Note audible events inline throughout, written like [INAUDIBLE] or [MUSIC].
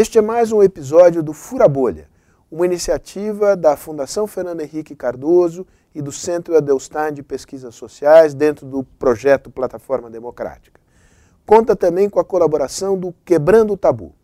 Este é mais um episódio do Fura Bolha, uma iniciativa da Fundação Fernando Henrique Cardoso e do Centro Adelstein de Pesquisas Sociais dentro do projeto Plataforma Democrática. Conta também com a colaboração do Quebrando o Tabu.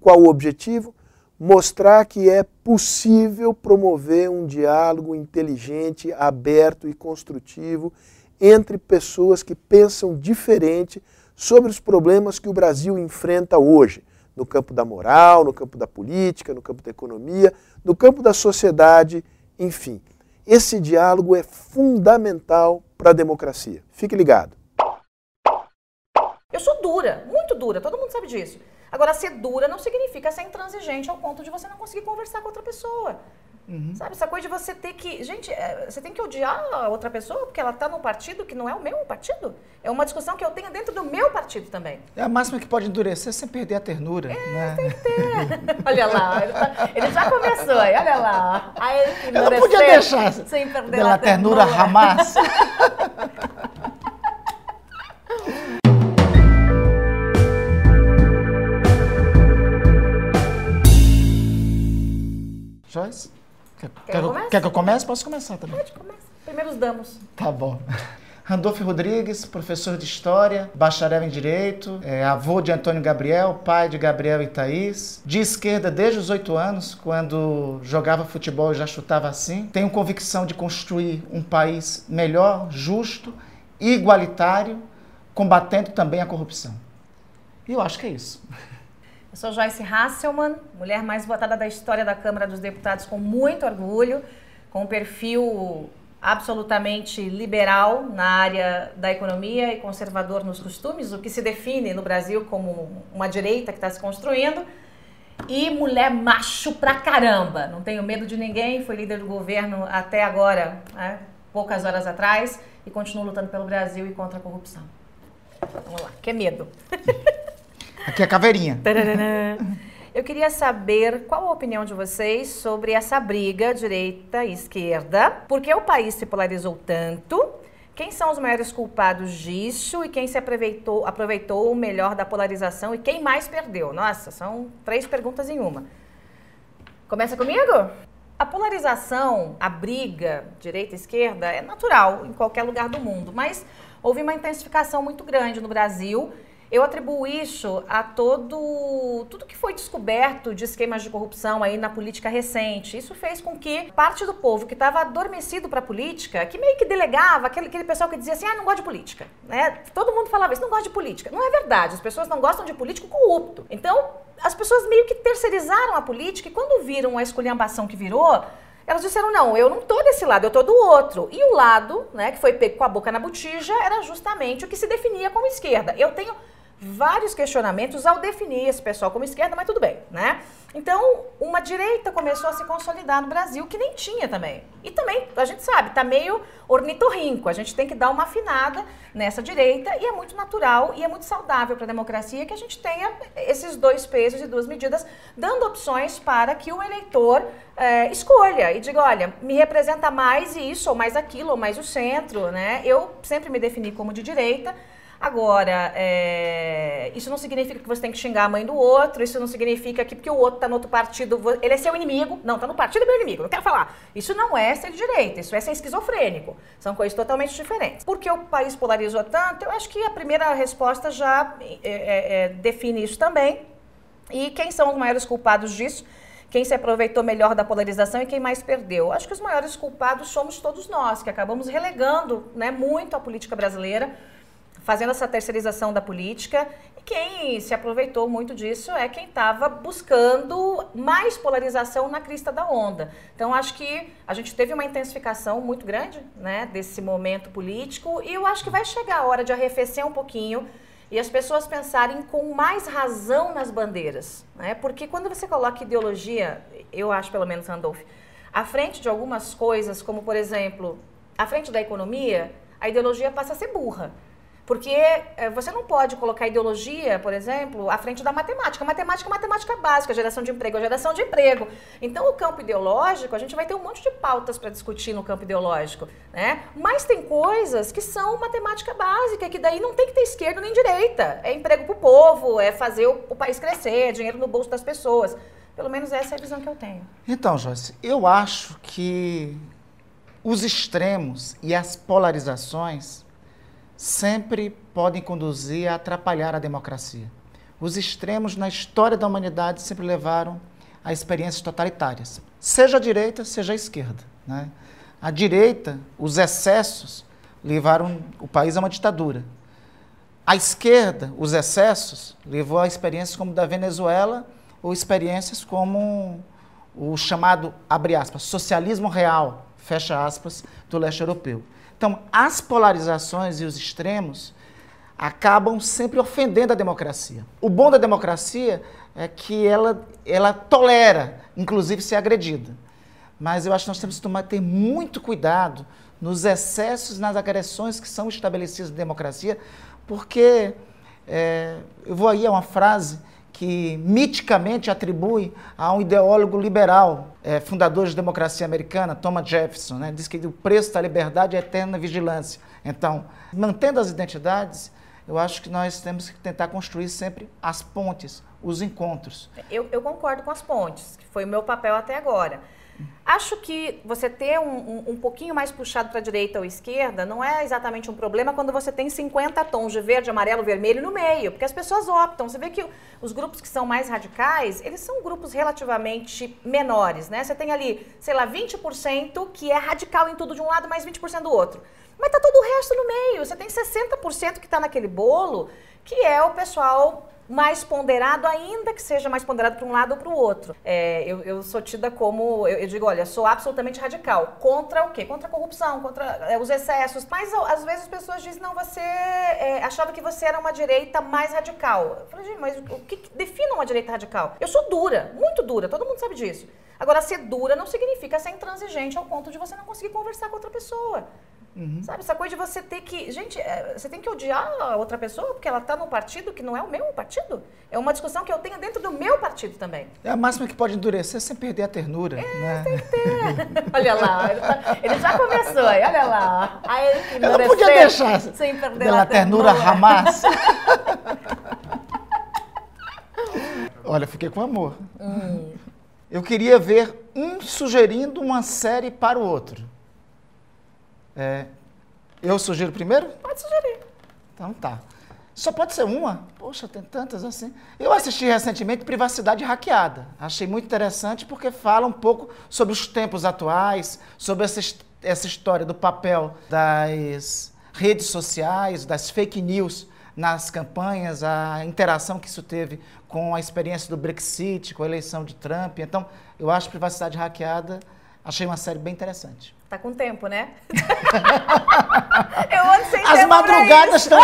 Qual o objetivo? Mostrar que é possível promover um diálogo inteligente, aberto e construtivo entre pessoas que pensam diferente sobre os problemas que o Brasil enfrenta hoje, no campo da moral, no campo da política, no campo da economia, no campo da sociedade, enfim. Esse diálogo é fundamental para a democracia. Fique ligado. Eu sou dura, muito dura, todo mundo sabe disso. Agora, ser dura não significa ser intransigente ao ponto de você não conseguir conversar com outra pessoa. Uhum. Sabe, essa coisa de você ter que. Gente, é, você tem que odiar a outra pessoa porque ela está num partido que não é o meu partido. É uma discussão que eu tenho dentro do meu partido também. É a máxima que pode endurecer sem perder a ternura. É, né? tem que ter. olha lá, ele, tá, ele, já começou aí, olha lá. Aí, eu não podia deixar sem perder a ternura, ternura Hamas. [LAUGHS] Joyce? Quer, quer, quer, quer, que eu comece? Posso começar também. Pode, começa. Primeiro os damos. Tá bom. Randolfo Rodrigues, professor de História, bacharel em Direito, é, avô de Antônio Gabriel, pai de Gabriel e Thaís. De esquerda desde os oito anos, quando jogava futebol já chutava assim. Tenho convicção de construir um país melhor, justo, igualitário, combatendo também a corrupção. E eu acho que é isso. Eu sou Joyce Hasselman, mulher mais votada da história da Câmara dos Deputados com muito orgulho, com um perfil absolutamente liberal na área da economia e conservador nos costumes, o que se define no Brasil como uma direita que está se construindo. E mulher macho pra caramba, não tenho medo de ninguém, fui líder do governo até agora, né, poucas horas atrás, e continuo lutando pelo Brasil e contra a corrupção. Vamos lá, que medo. [LAUGHS] Aqui é a caveirinha. Eu queria saber qual a opinião de vocês sobre essa briga direita e esquerda. Por que o país se polarizou tanto? Quem são os maiores culpados disso e quem se aproveitou, aproveitou o melhor da polarização e quem mais perdeu? Nossa, são três perguntas em uma. Começa comigo? A polarização, a briga direita e esquerda é natural em qualquer lugar do mundo, mas houve uma intensificação muito grande no Brasil eu atribuo isso a todo tudo que foi descoberto de esquemas de corrupção aí na política recente. Isso fez com que parte do povo que estava adormecido para a política, que meio que delegava, aquele, aquele pessoal que dizia assim, ah, não gosto de política, né? Todo mundo falava isso, não gosta de política. Não é verdade, as pessoas não gostam de político corrupto. Então, as pessoas meio que terceirizaram a política e quando viram a esculhambação que virou, elas disseram, não, eu não tô desse lado, eu tô do outro. E o lado, né, que foi pego com a boca na botija, era justamente o que se definia como esquerda. Eu tenho vários questionamentos ao definir esse pessoal como esquerda, mas tudo bem, né? Então, uma direita começou a se consolidar no Brasil, que nem tinha também. E também, a gente sabe, tá meio ornitorrinco. A gente tem que dar uma afinada nessa direita e é muito natural e é muito saudável para a democracia que a gente tenha esses dois pesos e duas medidas, dando opções para que o eleitor é, escolha e diga, olha, me representa mais isso ou mais aquilo ou mais o centro, né? Eu sempre me defini como de direita, Agora, é, isso não significa que você tem que xingar a mãe do outro, isso não significa que porque o outro está no outro partido, ele é seu inimigo. Não, está no partido é meu inimigo, não quero falar. Isso não é ser de direita, isso é ser esquizofrênico. São coisas totalmente diferentes. Por que o país polarizou tanto? Eu acho que a primeira resposta já é, é, define isso também. E quem são os maiores culpados disso? Quem se aproveitou melhor da polarização e quem mais perdeu? Acho que os maiores culpados somos todos nós, que acabamos relegando né, muito a política brasileira fazendo essa terceirização da política. E quem se aproveitou muito disso é quem estava buscando mais polarização na crista da onda. Então, acho que a gente teve uma intensificação muito grande né, desse momento político e eu acho que vai chegar a hora de arrefecer um pouquinho e as pessoas pensarem com mais razão nas bandeiras. Né? Porque quando você coloca ideologia, eu acho pelo menos, Randolph, à frente de algumas coisas, como por exemplo, à frente da economia, a ideologia passa a ser burra. Porque é, você não pode colocar ideologia, por exemplo, à frente da matemática. Matemática é matemática básica, geração de emprego é geração de emprego. Então, o campo ideológico, a gente vai ter um monte de pautas para discutir no campo ideológico, né? Mas tem coisas que são matemática básica, que daí não tem que ter esquerda nem direita. É emprego para o povo, é fazer o, o país crescer, é dinheiro no bolso das pessoas. Pelo menos essa é a visão que eu tenho. Então, Joyce, eu acho que os extremos e as polarizações sempre podem conduzir a atrapalhar a democracia. Os extremos na história da humanidade sempre levaram a experiências totalitárias, seja a direita, seja a esquerda. Né? A direita, os excessos, levaram o país a uma ditadura. A esquerda, os excessos, levou a experiências como da Venezuela ou experiências como o chamado, abre aspas, socialismo real, fecha aspas, do leste europeu. Então, as polarizações e os extremos acabam sempre ofendendo a democracia. O bom da democracia é que ela, ela tolera, inclusive, ser agredida. Mas eu acho que nós temos que tomar, ter muito cuidado nos excessos, nas agressões que são estabelecidas na democracia, porque é, eu vou aí a uma frase que miticamente atribui a um ideólogo liberal, é, fundador de democracia americana, Thomas Jefferson, né? diz que o preço da liberdade é eterna vigilância. Então, mantendo as identidades, eu acho que nós temos que tentar construir sempre as pontes, os encontros. Eu, eu concordo com as pontes, que foi o meu papel até agora. Acho que você ter um, um, um pouquinho mais puxado para a direita ou esquerda não é exatamente um problema quando você tem 50 tons de verde, amarelo, vermelho no meio, porque as pessoas optam. Você vê que os grupos que são mais radicais, eles são grupos relativamente menores, né? Você tem ali, sei lá, 20% que é radical em tudo de um lado, mais 20% do outro. Mas tá todo o resto no meio. Você tem 60% que está naquele bolo, que é o pessoal mais ponderado, ainda que seja mais ponderado para um lado ou para o outro. É, eu, eu, sou tida como, eu, eu, digo, olha, sou absolutamente radical. Contra o quê? Contra a corrupção, contra é, os excessos. Mas às vezes as pessoas dizem, não, você é, achava que você era uma direita mais radical. Eu falei, gente, mas o que, que define uma direita radical? Eu sou dura, muito dura, todo mundo sabe disso. Agora, ser dura não significa ser intransigente ao ponto de você não conseguir conversar com outra pessoa. Uhum. Sabe, essa coisa de você ter que. Gente, é, você tem que odiar a outra pessoa porque ela está num partido que não é o meu partido. É uma discussão que eu tenho dentro do meu partido também. É a máxima que pode endurecer sem perder a ternura. É, né? tem que ter. olha lá, ele, tá, ele, já começou aí, olha lá. Aí, eu não podia deixar sem perder a ternura, ternura Hamas. [LAUGHS] olha, fiquei com amor. Hum. Eu queria ver um sugerindo uma série para o outro. É, eu sugiro primeiro? Pode sugerir. Então tá. Só pode ser uma? Poxa, tem tantas assim. Eu assisti recentemente Privacidade Hackeada. Achei muito interessante porque fala um pouco sobre os tempos atuais, sobre essa, essa história do papel das redes sociais, das fake news nas campanhas, a interação que isso teve com a experiência do Brexit, com a eleição de Trump. Então, eu acho Privacidade Hackeada, achei uma série bem interessante. Tá com tempo, né? [LAUGHS] eu ando sem As madrugadas estão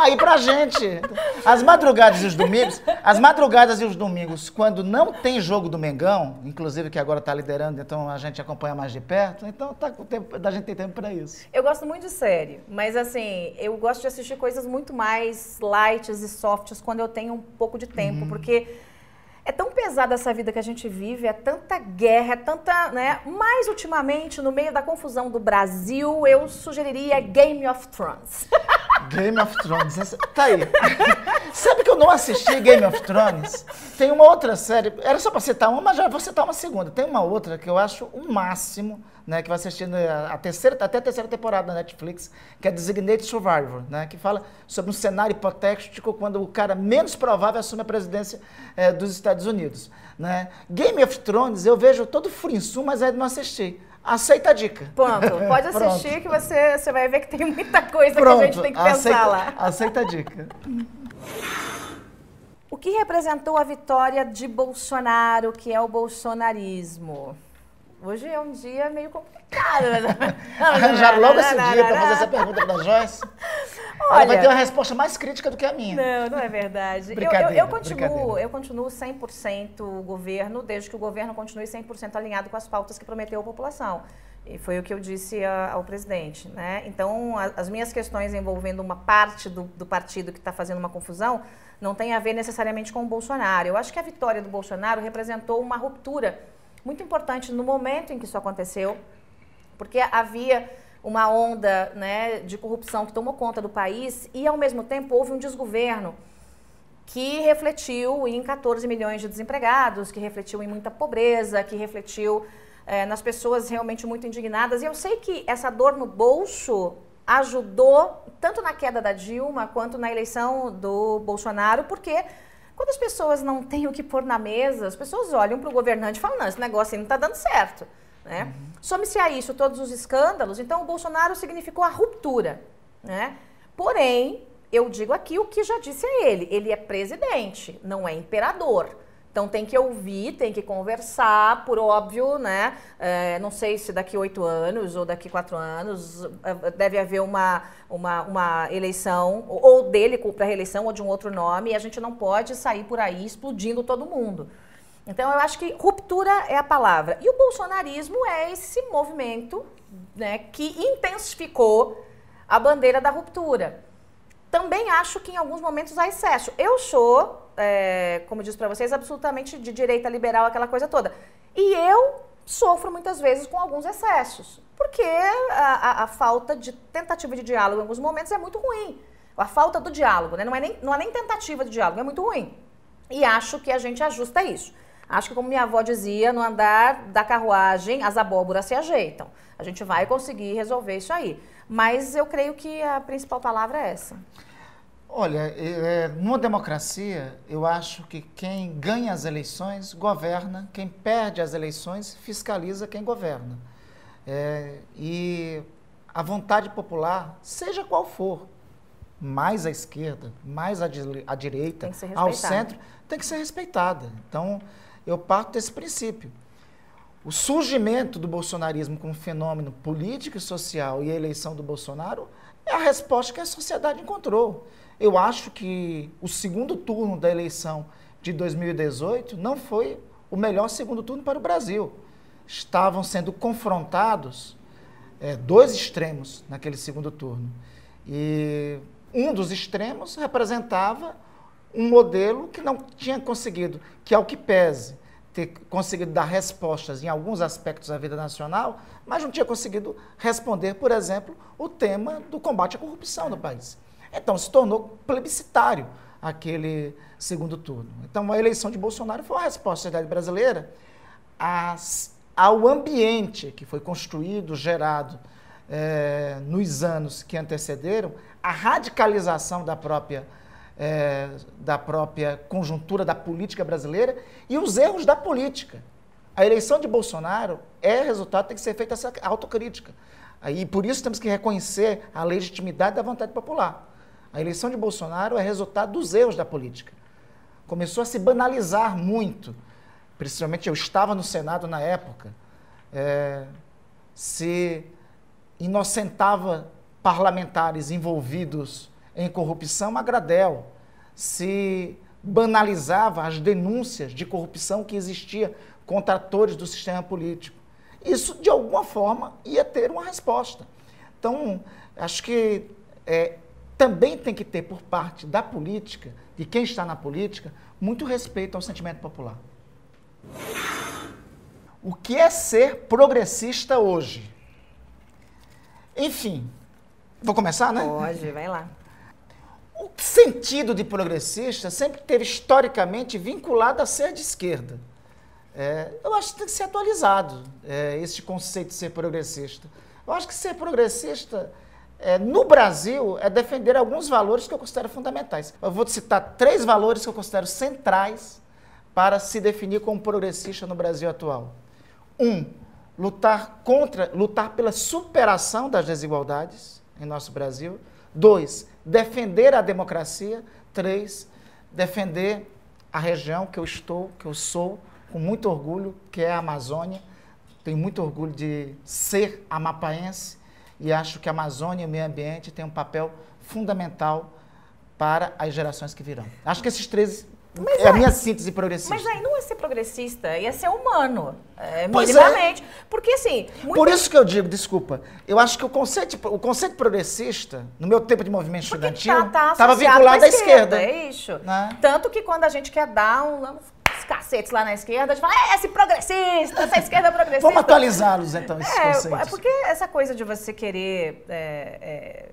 aí, para aí gente. As madrugadas e os domingos, as madrugadas e os domingos, quando não tem jogo do Mengão, inclusive que agora está liderando, então a gente acompanha mais de perto, então tá com tempo, a gente tem tempo para isso. Eu gosto muito de série, mas assim, eu gosto de assistir coisas muito mais light e softs quando eu tenho um pouco de tempo, uhum. porque é tão pesada essa vida que a gente vive, é tanta guerra, é tanta, né? Mais ultimamente, no meio da confusão do Brasil, eu sugeriria Game of Thrones. [LAUGHS] Game of Thrones, tá aí. [LAUGHS] Sabe que eu não assisti Game of Thrones? Tem uma outra série, era só para citar uma, mas já vou citar uma segunda. Tem uma outra que eu acho o máximo, né, que vai assistindo a terceira, até a terceira temporada da Netflix, que é Designated Survivor, né, que fala sobre um cenário hipotético quando o cara menos provável assume a presidência é, dos Estados Unidos. Né. Game of Thrones, eu vejo todo frinsu, mas ainda não assisti. Aceita a dica. Pronto, [LAUGHS] pode assistir que você, você vai ver que tem muita coisa Pronto, que a gente tem que pensar aceita, lá. Aceita a dica. O que representou a vitória de Bolsonaro, que é o bolsonarismo? Hoje é um dia meio complicado. Né? [LAUGHS] Arranjaram logo esse dia para fazer essa pergunta para a Joyce. Olha, [LAUGHS] Ela vai ter uma resposta mais crítica do que a minha. Não, não é verdade. eu, eu, eu, continuo, eu continuo 100% governo, desde que o governo continue 100% alinhado com as pautas que prometeu à população. E foi o que eu disse a, ao presidente. Né? Então, a, as minhas questões envolvendo uma parte do, do partido que está fazendo uma confusão não tem a ver necessariamente com o Bolsonaro. Eu acho que a vitória do Bolsonaro representou uma ruptura muito importante no momento em que isso aconteceu, porque havia uma onda né, de corrupção que tomou conta do país e, ao mesmo tempo, houve um desgoverno que refletiu em 14 milhões de desempregados, que refletiu em muita pobreza, que refletiu é, nas pessoas realmente muito indignadas. E eu sei que essa dor no bolso ajudou tanto na queda da Dilma quanto na eleição do Bolsonaro, porque quando as pessoas não têm o que pôr na mesa, as pessoas olham para o governante e falam: não, esse negócio aí não está dando certo. Né? Uhum. Some-se a isso todos os escândalos, então o Bolsonaro significou a ruptura. Né? Porém, eu digo aqui o que já disse a ele: ele é presidente, não é imperador. Então tem que ouvir, tem que conversar, por óbvio, né? É, não sei se daqui oito anos ou daqui quatro anos é, deve haver uma, uma, uma eleição, ou dele para reeleição ou de um outro nome, e a gente não pode sair por aí explodindo todo mundo. Então eu acho que ruptura é a palavra. E o bolsonarismo é esse movimento né, que intensificou a bandeira da ruptura. Também acho que em alguns momentos há excesso. Eu sou é, como disse para vocês, absolutamente de direita liberal, aquela coisa toda. E eu sofro muitas vezes com alguns excessos, porque a, a, a, falta de tentativa de diálogo em alguns momentos é muito ruim. A falta do diálogo, né? não, é nem, não é nem tentativa de diálogo, é muito ruim. E acho que a gente ajusta isso. Acho que, como minha avó dizia, no andar da carruagem, as abóboras se ajeitam. A gente vai conseguir resolver isso aí. Mas eu creio que a principal palavra é essa. Olha, é, numa democracia, eu acho que quem ganha as eleições governa, quem perde as eleições fiscaliza quem governa. É, e a vontade popular, seja qual for, mais à esquerda, mais à, à direita, ao centro, tem que ser respeitada. Então, eu parto desse princípio. O surgimento do bolsonarismo como fenômeno político e social e a eleição do Bolsonaro é a resposta que a sociedade encontrou. Eu acho que o segundo turno da eleição de 2018 não foi o melhor segundo turno para o Brasil. Estavam sendo confrontados é, dois extremos naquele segundo turno. E um dos extremos representava um modelo que não tinha conseguido, que ao que pese, ter conseguido dar respostas em alguns aspectos da vida nacional, mas não tinha conseguido responder, por exemplo, o tema do combate à corrupção no país. Então, se tornou plebiscitário aquele segundo turno. Então, a eleição de Bolsonaro foi uma resposta da sociedade brasileira às, ao ambiente que foi construído, gerado é, nos anos que antecederam, a radicalização da própria, é, da própria conjuntura da política brasileira e os erros da política. A eleição de Bolsonaro é resultado, tem que ser feita essa autocrítica. E por isso temos que reconhecer a legitimidade da vontade popular. A eleição de Bolsonaro é resultado dos erros da política. Começou a se banalizar muito, principalmente eu estava no Senado na época, é, se inocentava parlamentares envolvidos em corrupção a gradel, se banalizava as denúncias de corrupção que existia contra atores do sistema político. Isso, de alguma forma, ia ter uma resposta. Então, acho que é, também tem que ter por parte da política, de quem está na política, muito respeito ao sentimento popular. O que é ser progressista hoje? Enfim, vou começar, né? Pode, vai lá. O sentido de progressista sempre teve historicamente vinculado a ser de esquerda. É, eu acho que tem que ser atualizado é, esse conceito de ser progressista. Eu acho que ser progressista é, no Brasil, é defender alguns valores que eu considero fundamentais. Eu vou citar três valores que eu considero centrais para se definir como progressista no Brasil atual. Um, lutar contra, lutar pela superação das desigualdades em nosso Brasil. Dois, defender a democracia. Três, defender a região que eu estou, que eu sou, com muito orgulho, que é a Amazônia. Tenho muito orgulho de ser amapaense e acho que a Amazônia e o meio ambiente têm um papel fundamental para as gerações que virão. Acho que esses três Mas é a minha síntese progressista. Mas aí não é ser progressista, ia ser humano, é, Pois é. minimamente. Porque assim, muita- Por isso que eu digo, desculpa, eu acho que o conceito, o conceito progressista, no meu tempo de movimento porque estudantil, tá, tá estava associado vinculado à esquerda. É isso. Né? Tanto que quando a gente quer dar um, cacetes lá na esquerda, a gente fala, é, esse progressista, essa esquerda progressista. Vamos atualizá-los, então, esses É, conceitos. é porque essa coisa de você querer é, é,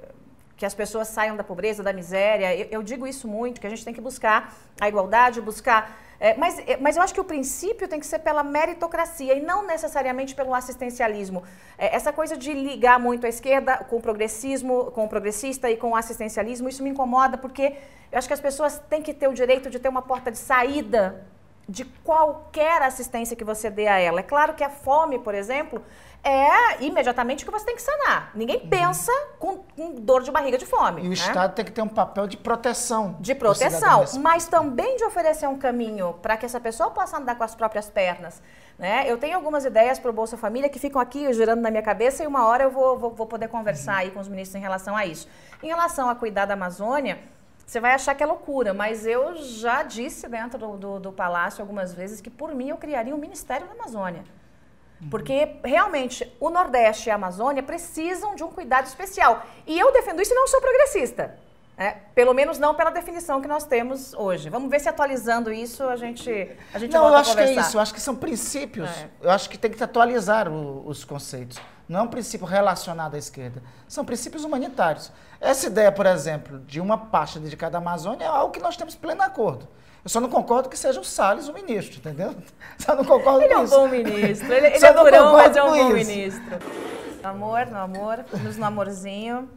que as pessoas saiam da pobreza, da miséria, eu, eu digo isso muito, que a gente tem que buscar a igualdade, buscar. é, mas, é, mas eu acho que o princípio tem que ser pela meritocracia e não necessariamente pelo assistencialismo. É, essa coisa de ligar muito a esquerda com o progressismo, com o progressista e com o assistencialismo, isso me incomoda porque eu acho que as pessoas têm que ter o direito de ter uma porta de saída de qualquer assistência que você dê a ela. É claro que a fome, por exemplo, é imediatamente o que você tem que sanar. Ninguém pensa com, com dor de barriga de fome. E o né? Estado tem que ter um papel de proteção. De proteção, mas também de oferecer um caminho para que essa pessoa possa andar com as próprias pernas. Né? Eu tenho algumas ideias para o Bolsa Família que ficam aqui girando na minha cabeça e uma hora eu vou, vou, vou poder conversar aí com os ministros em relação a isso. Em relação a cuidar da Amazônia, você vai achar que é loucura, mas eu já disse dentro do, do, do Palácio algumas vezes que por mim eu criaria um Ministério da Amazônia. Porque realmente o Nordeste e a Amazônia precisam de um cuidado especial. E eu defendo isso e não sou progressista. né? pelo menos não pela definição que nós temos hoje. Vamos ver se atualizando isso a gente, a gente Não, eu acho que é isso. Eu acho que são princípios. É. Eu acho que tem que atualizar o- os conceitos. Não é um princípio relacionado à esquerda. São princípios humanitários. Essa ideia, por exemplo, de uma pasta dedicada à Amazônia é algo que nós temos pleno acordo. Eu só não concordo que seja o Salles o ministro, entendeu? [LAUGHS] Só não concordo Ele é com um isso. bom ministro. Ele, ele é durão, mas é um bom isso. ministro. Amor, no amor, vamos no amorzinho.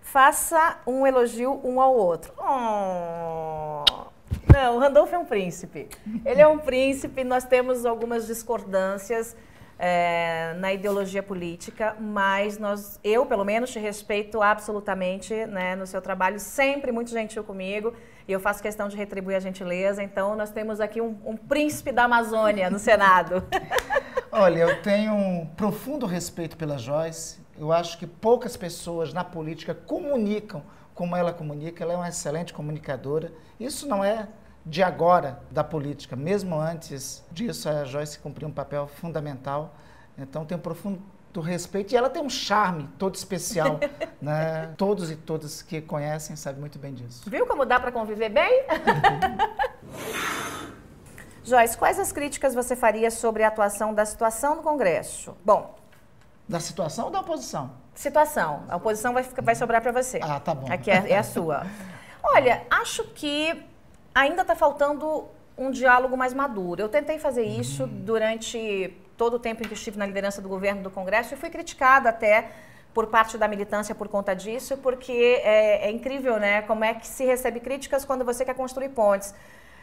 Faça um elogio um ao outro. Oh. Não, o Randolph é um príncipe. Ele é um príncipe, nós temos algumas discordâncias é, na ideologia política, mas nós, eu, pelo menos, te respeito absolutamente né, no seu trabalho, sempre muito gentil comigo, e eu faço questão de retribuir a gentileza. Então, nós temos aqui um, um príncipe da Amazônia no Senado. [LAUGHS] Olha, eu tenho um profundo respeito pela Joyce. Eu acho que poucas pessoas na política comunicam como ela comunica. Ela é uma excelente comunicadora. Isso não é de agora da política. Mesmo antes disso, a Joyce cumpriu um papel fundamental. Então, tenho um profundo respeito. E ela tem um charme todo especial. [LAUGHS] né? Todos e todas que conhecem sabem muito bem disso. Viu como dá para conviver bem? [LAUGHS] Joyce, quais as críticas você faria sobre a atuação da situação no Congresso? Bom, Da situação ou da oposição? situação. A oposição vai, vai sobrar para você. Ah, tá bom. Aqui é, é a sua. [LAUGHS] Olha, acho que ainda está faltando um diálogo mais maduro. Eu tentei fazer isso durante todo o tempo em que estive na liderança do governo do Congresso e fui criticada até por parte da militância por conta disso, porque é, é incrível, né? Como é que se recebe críticas quando você quer construir pontes.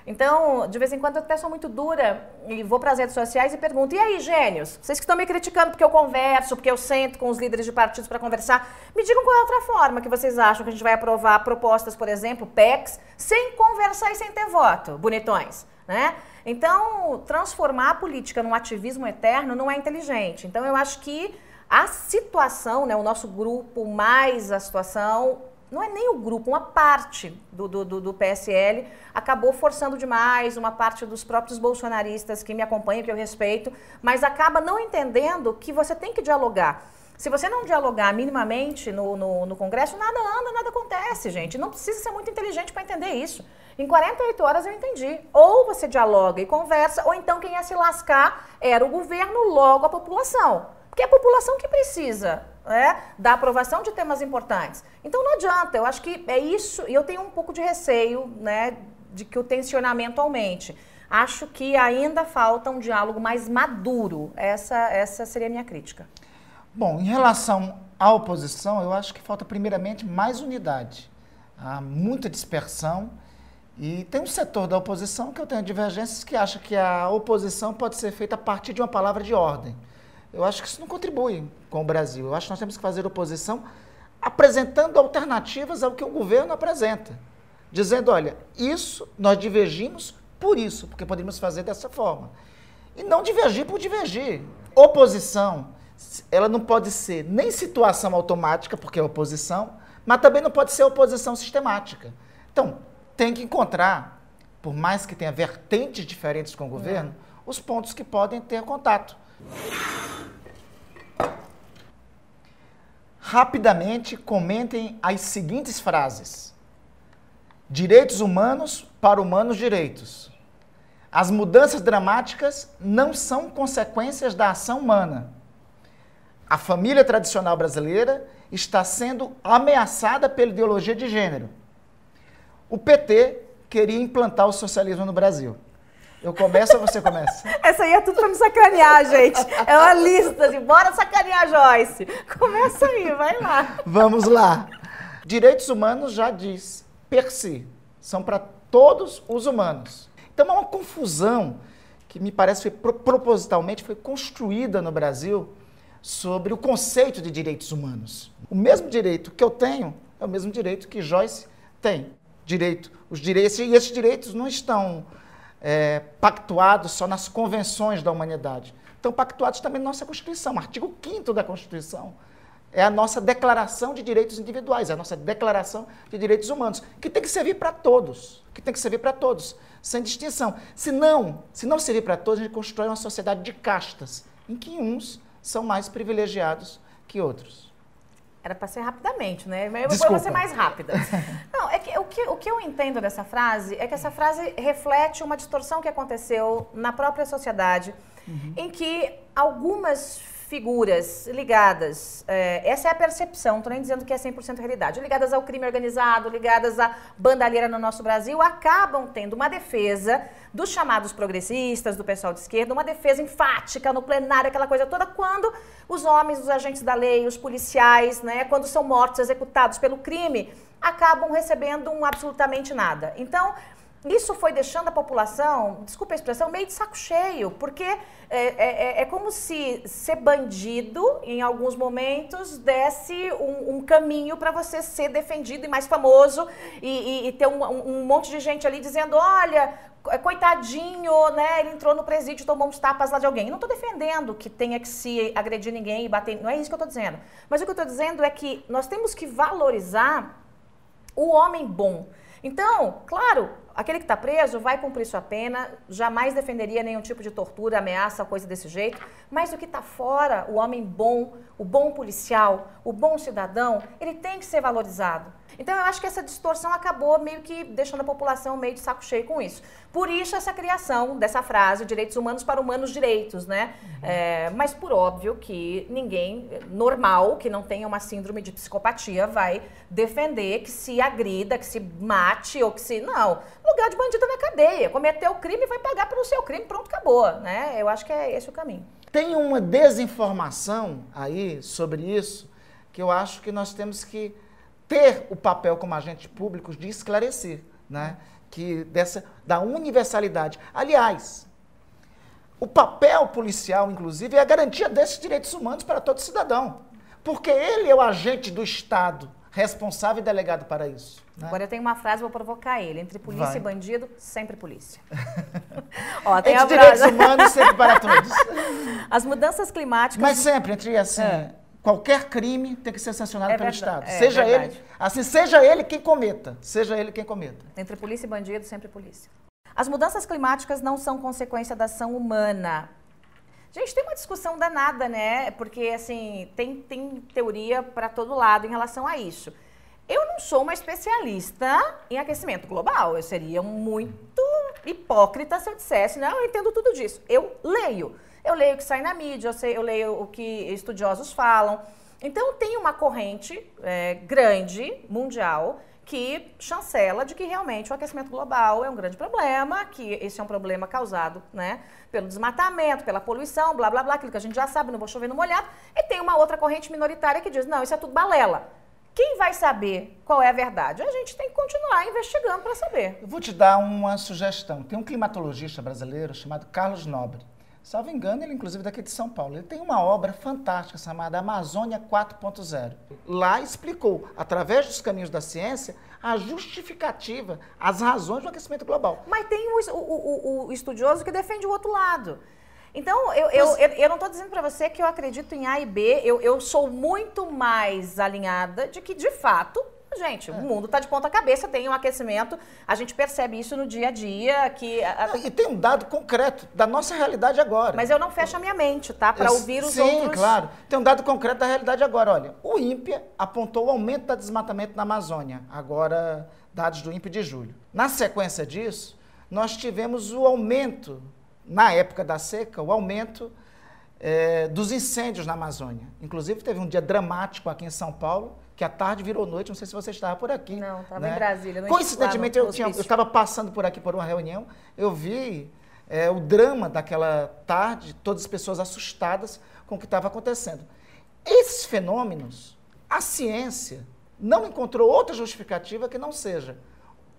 Então, de vez em quando eu até sou muito dura e vou para as redes sociais e pergunto: e aí, gênios? Vocês que estão me criticando porque eu converso, porque eu sento com os líderes de partidos para conversar, me digam qual é a outra forma que vocês acham que a gente vai aprovar propostas, por exemplo, PECs, sem conversar e sem ter voto, bonitões, né? Então, transformar a política num ativismo eterno não é inteligente. Então, eu acho que a situação, né, o nosso grupo mais a situação, não é nem o grupo, uma parte do, do, do, PSL acabou forçando demais, uma parte dos próprios bolsonaristas que me acompanham, que eu respeito, mas acaba não entendendo que você tem que dialogar. Se você não dialogar minimamente no, no, no Congresso, nada anda, nada acontece, gente. Não precisa ser muito inteligente para entender isso. Em 48 horas eu entendi. Ou você dialoga e conversa, ou então quem ia se lascar era o governo, logo a população. Porque é a população que precisa né, da aprovação de temas importantes. Então não adianta, eu acho que é isso, e eu tenho um pouco de receio né, de que o tensionamento aumente. Acho que ainda falta um diálogo mais maduro. Essa, essa seria a minha crítica. Bom, em relação à oposição, eu acho que falta primeiramente mais unidade. Há muita dispersão e tem um setor da oposição que eu tenho divergências que acha que a oposição pode ser feita a partir de uma palavra de ordem. Eu acho que isso não contribui com o Brasil. Eu acho que nós temos que fazer oposição apresentando alternativas ao que o governo apresenta. Dizendo, olha, isso nós divergimos por isso, porque poderíamos fazer dessa forma. E não divergir por divergir. Oposição, ela não pode ser nem situação automática, porque é oposição, mas também não pode ser oposição sistemática. Então, tem que encontrar por mais que tenha vertentes diferentes com o governo, é. os pontos que podem ter contato. Rapidamente comentem as seguintes frases: Direitos humanos para humanos direitos. As mudanças dramáticas não são consequências da ação humana. A família tradicional brasileira está sendo ameaçada pela ideologia de gênero. O PT queria implantar o socialismo no Brasil. Eu começo ou você começa? Essa aí é tudo para me sacanear, gente. É uma lista de bora sacanear, Joyce. Começa aí, vai lá. Vamos lá. Direitos humanos já diz, per si, são para todos os humanos. Então é uma confusão que me parece foi propositalmente foi construída no Brasil sobre o conceito de direitos humanos. O mesmo direito que eu tenho é o mesmo direito que Joyce tem. Direito, os direitos, e esses direitos não estão é, pactuados só nas convenções da humanidade. Estão pactuados também na nossa Constituição. Artigo 5 da Constituição é a nossa declaração de direitos individuais, é a nossa declaração de direitos humanos, que tem que servir para todos, que tem que servir para todos, sem distinção. Se não, se não servir para todos, a gente constrói uma sociedade de castas, em que uns são mais privilegiados que outros. Era para ser rapidamente, né? Mas eu vou ser mais rápida. [LAUGHS] Não, é que o, que o que eu entendo dessa frase é que essa frase reflete uma distorção que aconteceu na própria sociedade, uhum. em que algumas figuras ligadas, é, essa é a percepção, estou nem dizendo que é 100% realidade, ligadas ao crime organizado, ligadas à bandalheira no nosso Brasil, acabam tendo uma defesa dos chamados progressistas, do pessoal de esquerda, uma defesa enfática no plenário, aquela coisa toda, quando os homens, os agentes da lei, os policiais, né, quando são mortos, executados pelo crime, acabam recebendo um absolutamente nada. Então, isso foi deixando a população, desculpa a expressão, meio de saco cheio, porque é, é, é, é como se ser bandido, em alguns momentos, desse um, um caminho para você ser defendido e mais famoso e, e, e ter um, um, monte de gente ali dizendo: olha, coitadinho, né? Ele entrou no presídio tomou uns tapas lá de alguém. Eu não estou defendendo que tenha que se agredir ninguém e bater. Não é isso que eu estou dizendo. Mas o que eu estou dizendo é que nós temos que valorizar o homem bom. Então, claro, aquele que está preso vai cumprir sua pena, jamais defenderia nenhum tipo de tortura, ameaça, coisa desse jeito, mas o que está fora, o homem bom, o bom policial, o bom cidadão, ele tem que ser valorizado. Então eu acho que essa distorção acabou meio que deixando a população meio de saco cheio com isso. Por isso essa criação dessa frase, direitos humanos para humanos direitos, né? Uhum. É, mas por óbvio que ninguém normal, que não tenha uma síndrome de psicopatia, vai defender que se agrida, que se mate ou que se... Não, lugar de bandido na cadeia. Cometeu o crime, vai pagar pelo seu crime, pronto, acabou, né? Eu acho que é esse o caminho. Tem uma desinformação aí sobre isso que eu acho que nós temos que ter o papel como agentes públicos de esclarecer, né? Que dessa da universalidade. Aliás, o papel policial, inclusive, é a garantia desses direitos humanos para todo cidadão, porque ele é o agente do Estado responsável e delegado para isso. Né? Agora eu tenho uma frase, vou provocar ele. Entre polícia Vai. e bandido, sempre polícia. [LAUGHS] Ó, tem entre direitos humanos, sempre para todos. [LAUGHS] As mudanças climáticas... Mas sempre, entre assim... É qualquer crime tem que ser sancionado é pelo Estado. É, seja verdade. ele, assim, seja ele quem cometa, seja ele quem cometa. Entre polícia e bandido, sempre polícia. As mudanças climáticas não são consequência da ação humana. Gente, tem uma discussão danada, né? Porque, assim, tem, tem teoria para todo lado em relação a isso. Eu não sou uma especialista em aquecimento global. Eu seria muito hipócrita se eu dissesse, não, eu entendo tudo disso. Eu leio. Eu leio o que sai na mídia, eu, sei, eu leio o que estudiosos falam. Então, tem uma corrente é, grande, mundial, que chancela de que realmente o aquecimento global é um grande problema, que esse é um problema causado né, pelo desmatamento, pela poluição, blá, blá, blá, aquilo que a gente já sabe, não vou chover no molhado. E tem uma outra corrente minoritária que diz, não, isso é tudo balela. Quem vai saber qual é a verdade? A gente tem que continuar investigando para saber. Eu vou te dar uma sugestão. Tem um climatologista brasileiro chamado Carlos Nobre. Salvo engano, ele inclusive daqui de São Paulo. Ele tem uma obra fantástica chamada Amazônia 4.0. Lá explicou, através dos caminhos da ciência, a justificativa, as razões do aquecimento global. Mas tem o, o, o, o estudioso que defende o outro lado. Então, eu, eu, eu, eu, não estou dizendo para você que eu acredito em A e B, eu, eu sou muito mais alinhada de que, de fato, Gente, é. o mundo está de ponta cabeça, tem um aquecimento, a gente percebe isso no dia a dia. que a... E tem um dado concreto da nossa realidade agora. Mas eu não fecho a minha mente, tá? Para ouvir os sim, outros. Sim, claro. Tem um dado concreto da realidade agora. Olha, o INPE apontou o aumento do desmatamento na Amazônia, agora dados do INPE de julho. Na sequência disso, nós tivemos o aumento, na época da seca, o aumento é, dos incêndios na Amazônia. Inclusive, teve um dia dramático aqui em São Paulo, que à tarde virou noite, não sei se você estava por aqui. Não, estava né? em Brasília. Coincidentemente, eu, tinha, eu estava passando por aqui por uma reunião, eu vi é, o drama daquela tarde, todas as pessoas assustadas com o que estava acontecendo. Esses fenômenos, a ciência não encontrou outra justificativa que não seja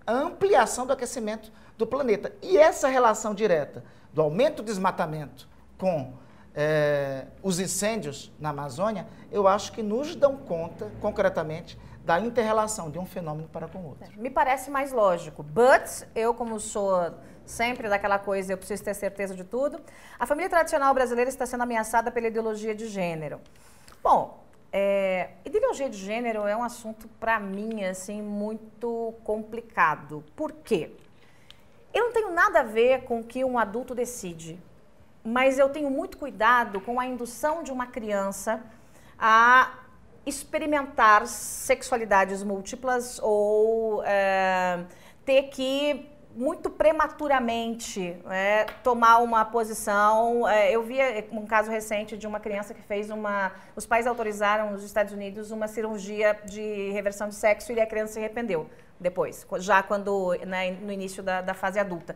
a ampliação do aquecimento do planeta. E essa relação direta do aumento do desmatamento com é, os incêndios na Amazônia, eu acho que nos dão conta, concretamente, da interrelação de um fenômeno para com o outro. Me parece mais lógico. But, eu como sou sempre daquela coisa, eu preciso ter certeza de tudo, a família tradicional brasileira está sendo ameaçada pela ideologia de gênero. Bom, é, ideologia de gênero é um assunto, para mim, assim, muito complicado. Por quê? Eu não tenho nada a ver com o que um adulto decide mas eu tenho muito cuidado com a indução de uma criança a experimentar sexualidades múltiplas ou é, ter que muito prematuramente é, tomar uma posição. É, eu vi um caso recente de uma criança que fez uma. Os pais autorizaram nos Estados Unidos uma cirurgia de reversão de sexo e a criança se arrependeu depois, já quando né, no início da, da fase adulta.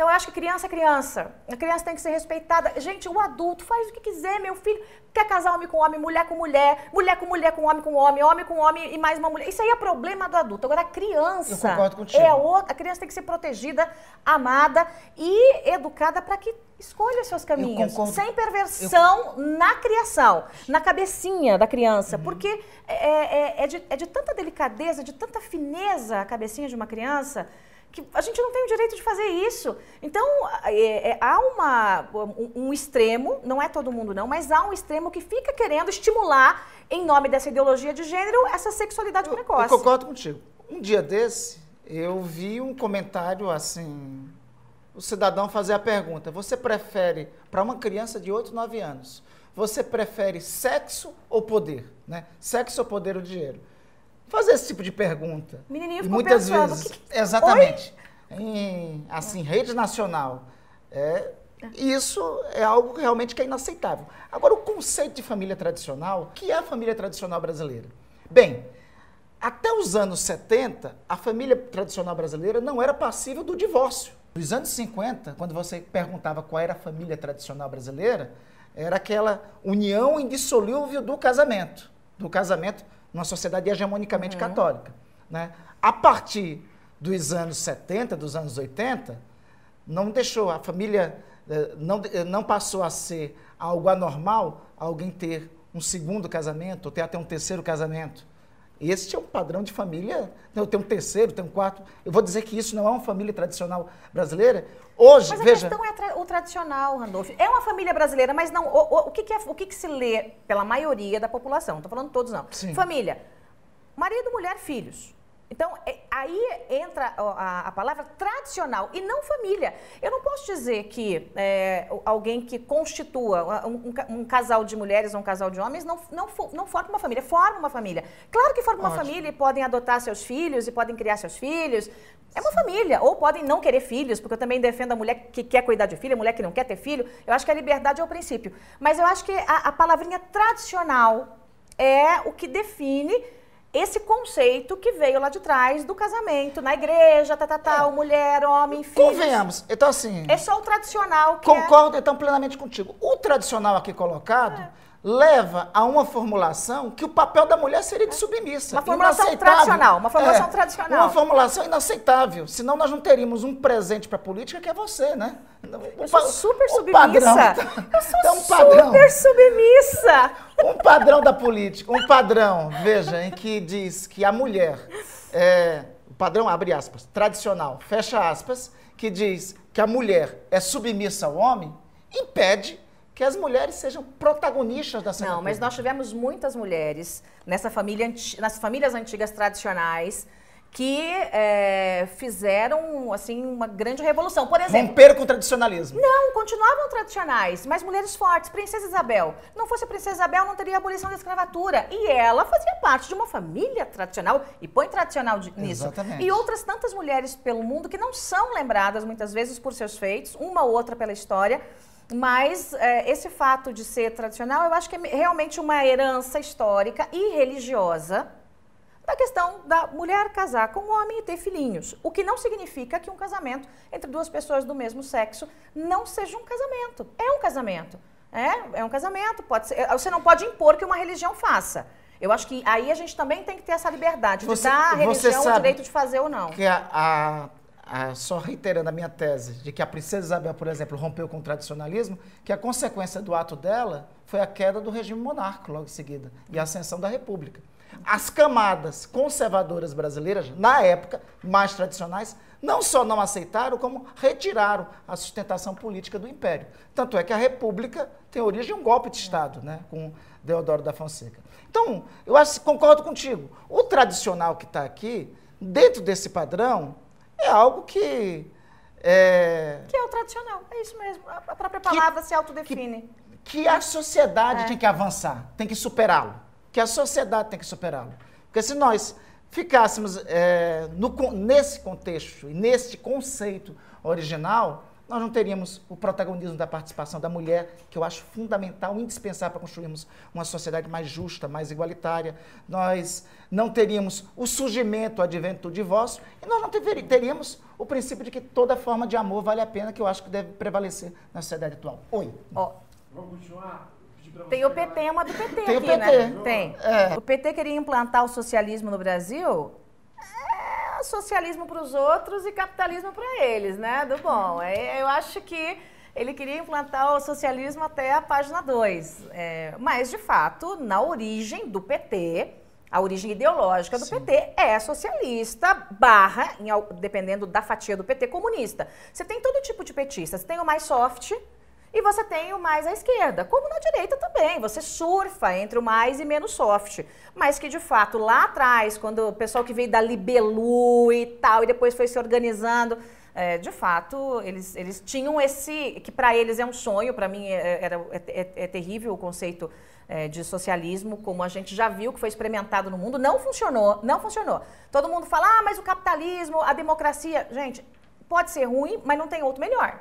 Então eu acho que criança é criança. A criança tem que ser respeitada. Gente, o adulto faz o que quiser, meu filho. Quer casar homem com homem, mulher com mulher, mulher com mulher, com homem com homem, homem com homem e mais uma mulher. Isso aí é problema do adulto. Agora a criança. Eu concordo contigo. É outra, a criança tem que ser protegida, amada e educada para que escolha seus caminhos. Sem perversão eu... na criação, na cabecinha da criança. Uhum. Porque é, é, é, de, é de tanta delicadeza, de tanta fineza a cabecinha de uma criança que a gente não tem o direito de fazer isso. Então, é, é, há uma, um, um, extremo, não é todo mundo não, mas há um extremo que fica querendo estimular, em nome dessa ideologia de gênero, essa sexualidade eu, precoce. Eu concordo contigo. Um dia desse, eu vi um comentário assim, o cidadão fazer a pergunta, você prefere, para uma criança de 8, 9 anos, você prefere sexo ou poder? Né? Sexo ou poder ou dinheiro? Fazer esse tipo de pergunta. Menininho e muitas pensando, vezes, que... exatamente, Oi? em assim, rede nacional, é, isso é algo realmente que é inaceitável. Agora, o conceito de família tradicional, que é a família tradicional brasileira? Bem, até os anos 70, a família tradicional brasileira não era passível do divórcio. Nos anos 50, quando você perguntava qual era a família tradicional brasileira, era aquela união indissolúvel do casamento. Do casamento numa sociedade hegemonicamente uhum. católica. Né? A partir dos anos 70, dos anos 80, não deixou, a família eh, não, eh, não passou a ser algo anormal alguém ter um segundo casamento, ou ter até um terceiro casamento. Esse é um padrão de família. Eu tenho um terceiro, tenho um quarto. Eu vou dizer que isso não é uma família tradicional brasileira. Hoje, mas a veja. questão é tra o tradicional, Randolph. É uma família brasileira, mas não. O, o, o, que, que, é, o que, que, se lê pela maioria da população? Não estou falando todos, não. Sim. Família. Marido, mulher, filhos. Então, é, aí entra a, a, palavra tradicional e não família. Eu não posso dizer que é, alguém que constitua um, um, um, casal de mulheres ou um casal de homens não, não, não forma uma família. Forma uma família. Claro que forma uma família e podem adotar seus filhos e podem criar seus filhos. É uma família. Ou podem não querer filhos, porque eu também defendo a mulher que quer cuidar de filho, a mulher que não quer ter filho. Eu acho que a liberdade é o princípio. Mas eu acho que a, a palavrinha tradicional é o que define esse conceito que veio lá de trás do casamento, na igreja, tá, tá, tá, é. mulher, homem, filho. Convenhamos. Então, assim. É só o tradicional que Concordo, é... então, plenamente contigo. O tradicional aqui colocado. É leva a uma formulação que o papel da mulher seria de submissa. Uma formulação tradicional, uma formulação é, tradicional. Uma formulação inaceitável. Senão nós não teríamos um presente para a política que é você, né? Eu sou super submissa. Padrão, eu sou [LAUGHS] então, um padrão, super submissa. Um padrão da política, um padrão, veja, em que diz que a mulher, é, o padrão abre aspas, tradicional, fecha aspas, que diz que a mulher é submissa ao homem, impede que as mulheres sejam protagonistas da cena Não, mas nós tivemos muitas mulheres nessa família, nas famílias antigas tradicionais que é, fizeram assim uma grande revolução. Por exemplo, Romperam com o tradicionalismo. não, continuavam tradicionais, mas mulheres fortes. Princesa Isabel. Não fosse a Princesa Isabel, não teria a abolição da escravatura. E ela fazia parte de uma família tradicional, e põe tradicional de- nisso. Exatamente. E outras tantas mulheres pelo mundo que não são lembradas muitas vezes por seus feitos, uma ou outra pela história. Mas é, esse fato de ser tradicional, eu acho que é realmente uma herança histórica e religiosa da questão da mulher casar com um homem e ter filhinhos. O que não significa que um casamento entre duas pessoas do mesmo sexo não seja um casamento. É um casamento. É, é um casamento. Pode ser, você não pode impor que uma religião faça. Eu acho que aí a gente também tem que ter essa liberdade Você- de dar à religião o direito de fazer ou não. Que a, a- a- só reiterando a minha tese de que a princesa Isabel, por exemplo, rompeu com o tradicionalismo, que a consequência do ato dela foi a queda do regime monárquico logo em seguida e a ascensão da república. As camadas conservadoras brasileiras, na época, mais tradicionais, não só não aceitaram, como retiraram a sustentação política do império. Tanto é que a república tem origem em um golpe de Estado, né, com Deodoro da Fonseca. Então, eu acho, concordo contigo. O tradicional que está aqui, dentro desse padrão, algo que é, Que é o tradicional. É isso mesmo. A própria palavra se autodefine. que a sociedade É. tem que avançar, tem que superá-lo. Que a sociedade tem que superá-lo. Porque se nós ficássemos é, no nesse contexto e nesse conceito original, nós não teríamos o protagonismo da participação da mulher, que eu acho fundamental, indispensável para construirmos uma sociedade mais justa, mais igualitária. Nós não teríamos o surgimento, o advento do divórcio, e nós não teríamos o princípio de que toda forma de amor vale a pena, que eu acho que deve prevalecer na sociedade atual. Oi. Ó, Vamos continuar? Tem o PT, uma do PT Tem o aqui, PT. né? Tem. É. O PT queria implantar o socialismo no Brasil. É socialismo para os outros e capitalismo para eles, né? Do bom. É, eu acho que ele queria implantar o socialismo até a página 2. mas, de fato, na origem do PT, a origem ideológica do PT é socialista, barra, em dependendo da fatia do PT, comunista. Você tem todo tipo de petista. Você tem o mais soft, e você tem o mais à esquerda, como na direita também. Você surfa entre o mais e menos soft. Mas que, de fato, lá atrás, quando o pessoal que veio da Libelu e tal, e depois foi se organizando, é, de fato, eles, eles tinham esse. que para eles é um sonho, para mim é, era, é, é- é terrível o conceito é, de socialismo, como a gente já viu que foi experimentado no mundo. Não funcionou, não funcionou. Todo mundo fala, ah, mas o capitalismo, a democracia. Gente, pode ser ruim, mas não tem outro melhor.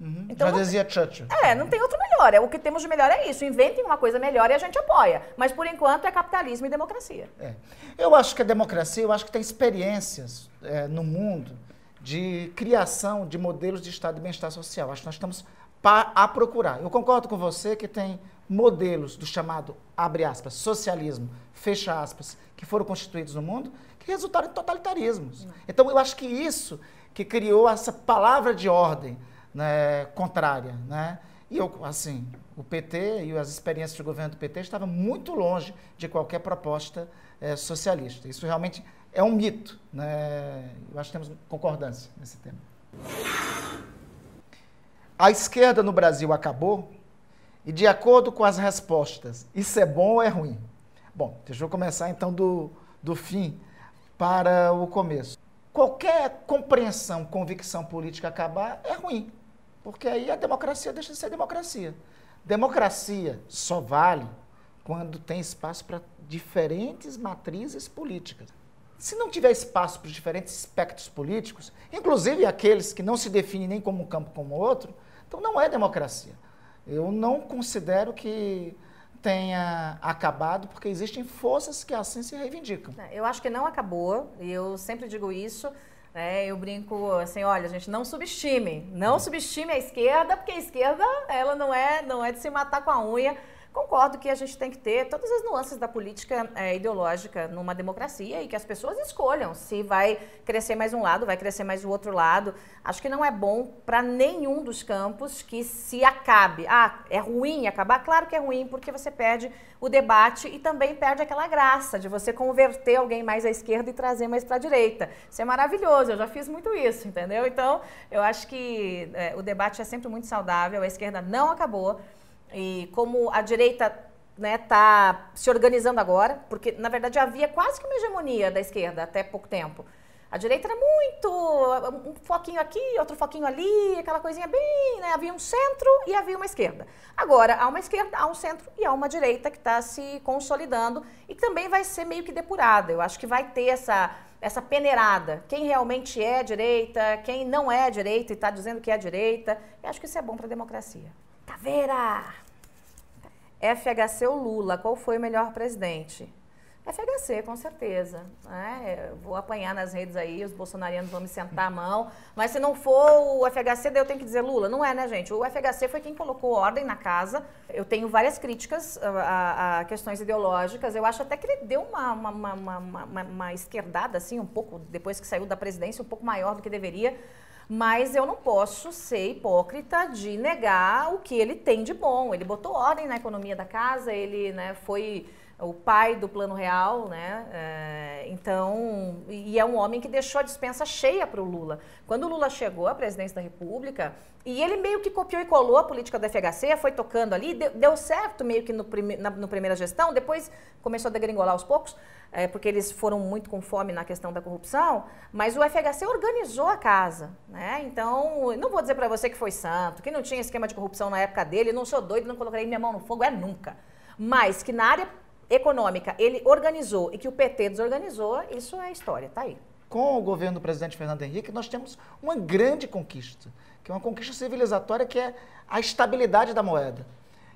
Então, Já não- dizia Churchill. é, não tem outro melhor. É, o que temos de melhor é isso. Inventem uma coisa melhor e a gente apoia. Mas por enquanto é capitalismo e democracia. É. Eu acho que a democracia, eu acho que tem experiências é, no mundo de criação de modelos de estado de bem-estar social. Acho que nós estamos a procurar. Eu concordo com você que tem modelos do chamado, abre aspas, socialismo, fecha aspas, que foram constituídos no mundo, que resultaram em totalitarismos. Então, eu acho que isso que criou essa palavra de ordem né, contrária. Né? E eu, assim, o PT e as experiências de governo do PT estavam muito longe de qualquer proposta eh, socialista. Isso realmente é um mito. Né? Eu acho que temos concordância nesse tema. A esquerda no Brasil acabou e, de acordo com as respostas, isso é bom ou é ruim? Bom, deixa eu começar então do, do fim para o começo. Qualquer compreensão, convicção política acabar é ruim, porque aí a democracia deixa de ser democracia. Democracia só vale quando tem espaço para diferentes matrizes políticas. Se não tiver espaço para os diferentes espectros políticos, inclusive aqueles que não se definem nem como um campo como outro, então não é democracia. Eu não considero que tenha acabado, porque existem forças que assim se reivindicam. Eu acho que não acabou. E eu sempre digo isso. Né? eu brinco assim, olha, gente, não subestime. Não subestime a esquerda, porque a esquerda, ela não é, não é de se matar com a unha. Concordo que a gente tem que ter todas as nuances da política é, ideológica numa democracia e que as pessoas escolham se vai crescer mais um lado, vai crescer mais o outro lado. Acho que não é bom para nenhum dos campos que se acabe. Ah, é ruim acabar? Claro que é ruim, porque você perde o debate e também perde aquela graça de você converter alguém mais à esquerda e trazer mais para a direita. Isso é maravilhoso, eu já fiz muito isso, entendeu? Então, eu acho que é, o debate é sempre muito saudável, a esquerda não acabou. E como a direita está né, tá se organizando agora, porque na verdade havia quase que uma hegemonia da esquerda até pouco tempo. A direita era muito um foquinho aqui, outro foquinho ali, aquela coisinha bem, né? Havia um centro e havia uma esquerda. Agora há uma esquerda, há um centro e há uma direita que está se consolidando e que também vai ser meio que depurada. Eu acho que vai ter essa essa peneirada. Quem realmente é direita, quem não é direita e está dizendo que é direita. Eu acho que isso é bom para a democracia. Caveira! FHC ou Lula, qual foi o melhor presidente? FHC, com certeza. Né? Vou apanhar nas redes aí, os bolsonarianos vão me sentar a mão. Mas se não for o FHC, daí eu tenho que dizer Lula. Não é, né, gente? O FHC foi quem colocou ordem na casa. Eu tenho várias críticas a, a, a questões ideológicas. Eu acho até que ele deu uma, uma, uma, uma, uma esquerdada, assim, um pouco, depois que saiu da presidência, um pouco maior do que deveria. Mas eu não posso ser hipócrita de negar o que ele tem de bom. Ele botou ordem na economia da casa, ele né, foi o pai do Plano Real, né? É, então, e é um homem que deixou a dispensa cheia para o Lula. Quando o Lula chegou à presidência da República, e ele meio que copiou e colou a política do FHC, foi tocando ali, deu, certo meio que no, prime, na no primeira gestão, depois começou a degringolar aos poucos, é, porque eles foram muito com fome na questão da corrupção, mas o FHC organizou a casa, né? Então, não vou dizer para você que foi santo, que não tinha esquema de corrupção na época dele, não sou doido, não colocarei minha mão no fogo, é nunca. Mas que na área econômica ele organizou e que o PT desorganizou, isso é história, tá aí. Com o governo do presidente Fernando Henrique, nós temos uma grande conquista, que é uma conquista civilizatória, que é a estabilidade da moeda.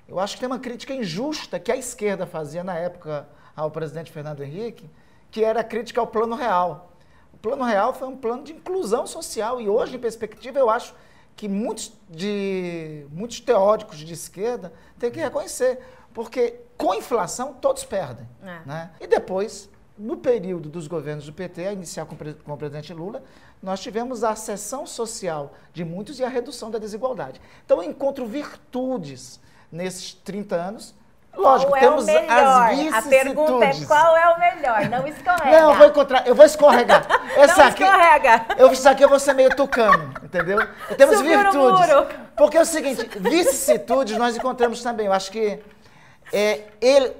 Eu acho que tem uma crítica injusta que a esquerda fazia na época ao presidente Fernando Henrique, que era a crítica ao plano real. O plano real foi um plano de inclusão social e hoje, em perspectiva, eu acho que muitos, de, muitos teóricos de esquerda têm que reconhecer. Porque com inflação todos perdem. É. Né? E depois, no período dos governos do PT, a iniciar com, com o presidente Lula, nós tivemos a ascensão social de muitos e a redução da desigualdade. Então eu encontro virtudes nesses 30 anos Lógico, qual temos é o melhor? as vicissitudes. A pergunta é qual é o melhor, não escorrega. Não, eu vou encontrar, eu vou escorregar. [LAUGHS] Essa não aqui, escorrega. Eu, isso aqui eu vou ser meio tucano, entendeu? Temos virtudes. Porque é o seguinte, vicissitudes nós encontramos também. Eu acho que é, ele,